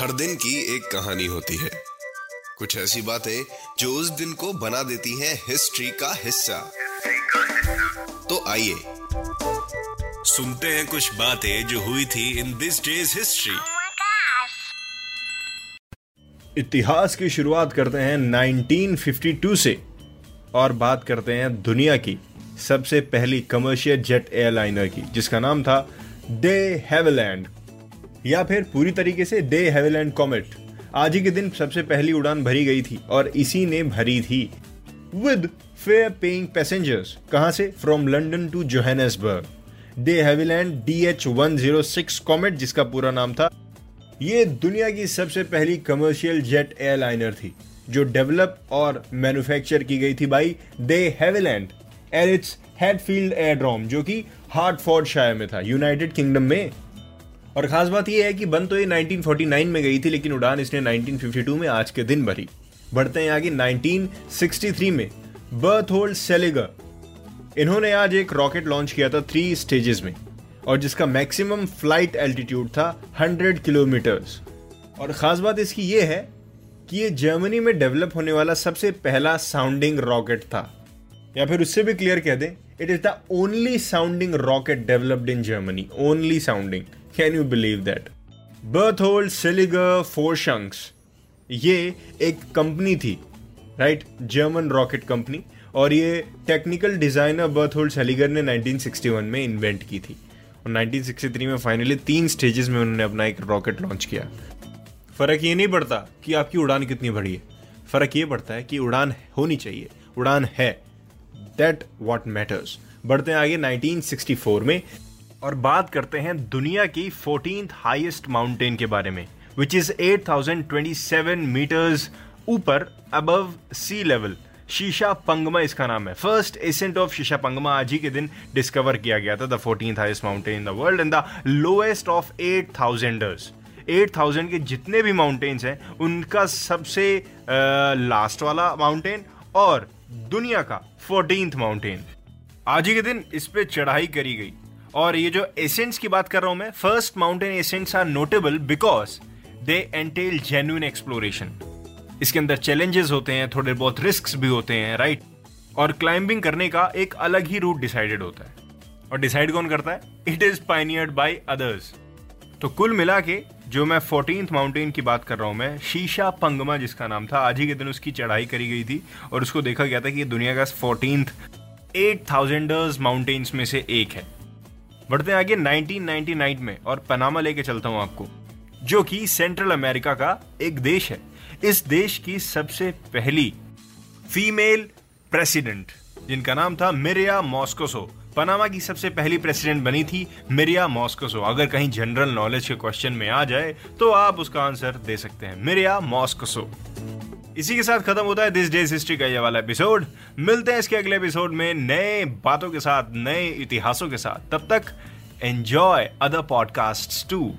हर दिन की एक कहानी होती है। कुछ ऐसी बातें जो उस दिन को बना देती हैं हिस्ट्री का हिस्सा। तो आइए सुनते हैं कुछ बातें जो हुई थी इन दिस डेज़ हिस्ट्री. इतिहास की शुरुआत करते हैं 1952 से और बात करते हैं दुनिया की सबसे पहली कमर्शियल जेट एयरलाइनर की जिसका नाम था डे हेवलैंड या फिर पूरी तरीके से डे हेवलैंड कॉमेट। आज ही के दिन सबसे पहली उड़ान भरी गई थी और इसी ने भरी थी। विद फेयर पेइंग पैसेंजर्स कहाँ से? From London to Johannesburg de Havilland D H one zero six Comet, जिसका पूरा नाम था। ये दुनिया की सबसे पहली कमर्शियल जेट एयरलाइनर थी, जो डेवलप और मैन्युफैक्चर की गई थी by de Havilland at its Hatfield aerodrome जो कि हार्टफोर्ड शायर में था यूनाइटेड किंगडम में। और खास बात यह है कि बंद तो ये 1949 में गई थी, लेकिन उड़ान इसने 1952 में आज के दिन भरी। बढ़ते हैं आगे 1963 में बर्थ होल्ड सेलेगर इन्होंने आज एक रॉकेट लॉन्च किया था थ्री स्टेजेस में, और जिसका मैक्सिमम फ़्लाइट एल्टीट्यूड था 100 किलोमीटर्स। और खास बात इसकी ये है कि ये जर्मनी में डेवलप होने वाला सबसे पहला साउंडिंग रॉकेट था। या फिर उससे भी क्लियर कह दें it is the only sounding rocket developed in Germany only sounding can you believe that Berthold Seliger Forschungs ये एक कंपनी थी राइट जर्मन रॉकेट कंपनी और ये technical designer Berthold Seliger ने 1961 में इन्वेंट की थी। और 1963 में फाइनली तीन स्टेजेस में उन्होंने अपना एक रॉकेट लॉन्च किया। फ़र्क ये नहीं पड़ता कि आपकी उड़ान कितनी बड़ी है। फ़र्क ये पड़ता है कि उड़ान होनी चाहिए। उड़ान है। दैट व्हाट मैटर्स बढ़ते हैं आगे 1964 में, और बात करते हैं दुनिया की फोर्टीन हाईएस्ट माउंटेन के बारे में विच इज़ 8027 मीटर्स ऊपर above sea level Shisha Pangma इसका नाम है। फ़र्स्ट एसेंट ऑफ़ शीशा पंगमा आज ही के दिन डिस्कवर किया गया था the fourteen highest mountain in the world and the lowest of eight thousanders eight thousand के जितने भी माउंटेन्स हैं, उनका सबसे लास्ट वाला माउंटेन और दुनिया का फोर्टीन माउंटेन आज ही के दिन इस पे चढ़ाई करी गई। और ये जो एसेंट्स की बात कर रहा हूँ मैं first mountain ascents are notable because they entail genuine exploration इसके अंदर चैलेंजेस होते हैं, थोड़े बहुत रिस्क भी होते हैं राइट और क्लाइंबिंग करने का एक अलग ही रूट डिसाइडेड होता है। और डिसाइड कौन करता है? It is pioneered by others तो कुल मिला के जो मैं फोर्टीन माउंटेन की बात कर रहा हूँ, मैं शीशा पंगमा जिसका नाम था, आज ही के दिन उसकी चढ़ाई करी गई थी और उसको देखा गया था कि ये दुनिया का फोर्टीन एट थाउजेंडर्स माउंटेन्स में से एक है। बढ़ते हैं आगे 1999 में और पनामा लेके चलता हूँ आपको, जो कि सेंट्रल अमेरिका का एक देश है। इस देश की सबसे पहली फीमेल प्रेसिडेंट जिनका नाम था मिरिया मॉस्कोसो। पनामा की सबसे पहली प्रेसिडेंट बनी थी मिरिया मॉस्कोसो। अगर कहीं जनरल नॉलेज के क्वेश्चन में आ जाए तो आप उसका आंसर दे सकते हैं। मिरिया मॉस्कोसो। इसी के साथ खत्म होता है दिस डेज़ हिस्ट्री का ये वाला एपिसोड। मिलते हैं इसके अगले एपिसोड में नए बातों के साथ, नए इतिहासों के साथ। तब तक एंजॉय अदर पॉडकास्ट टू।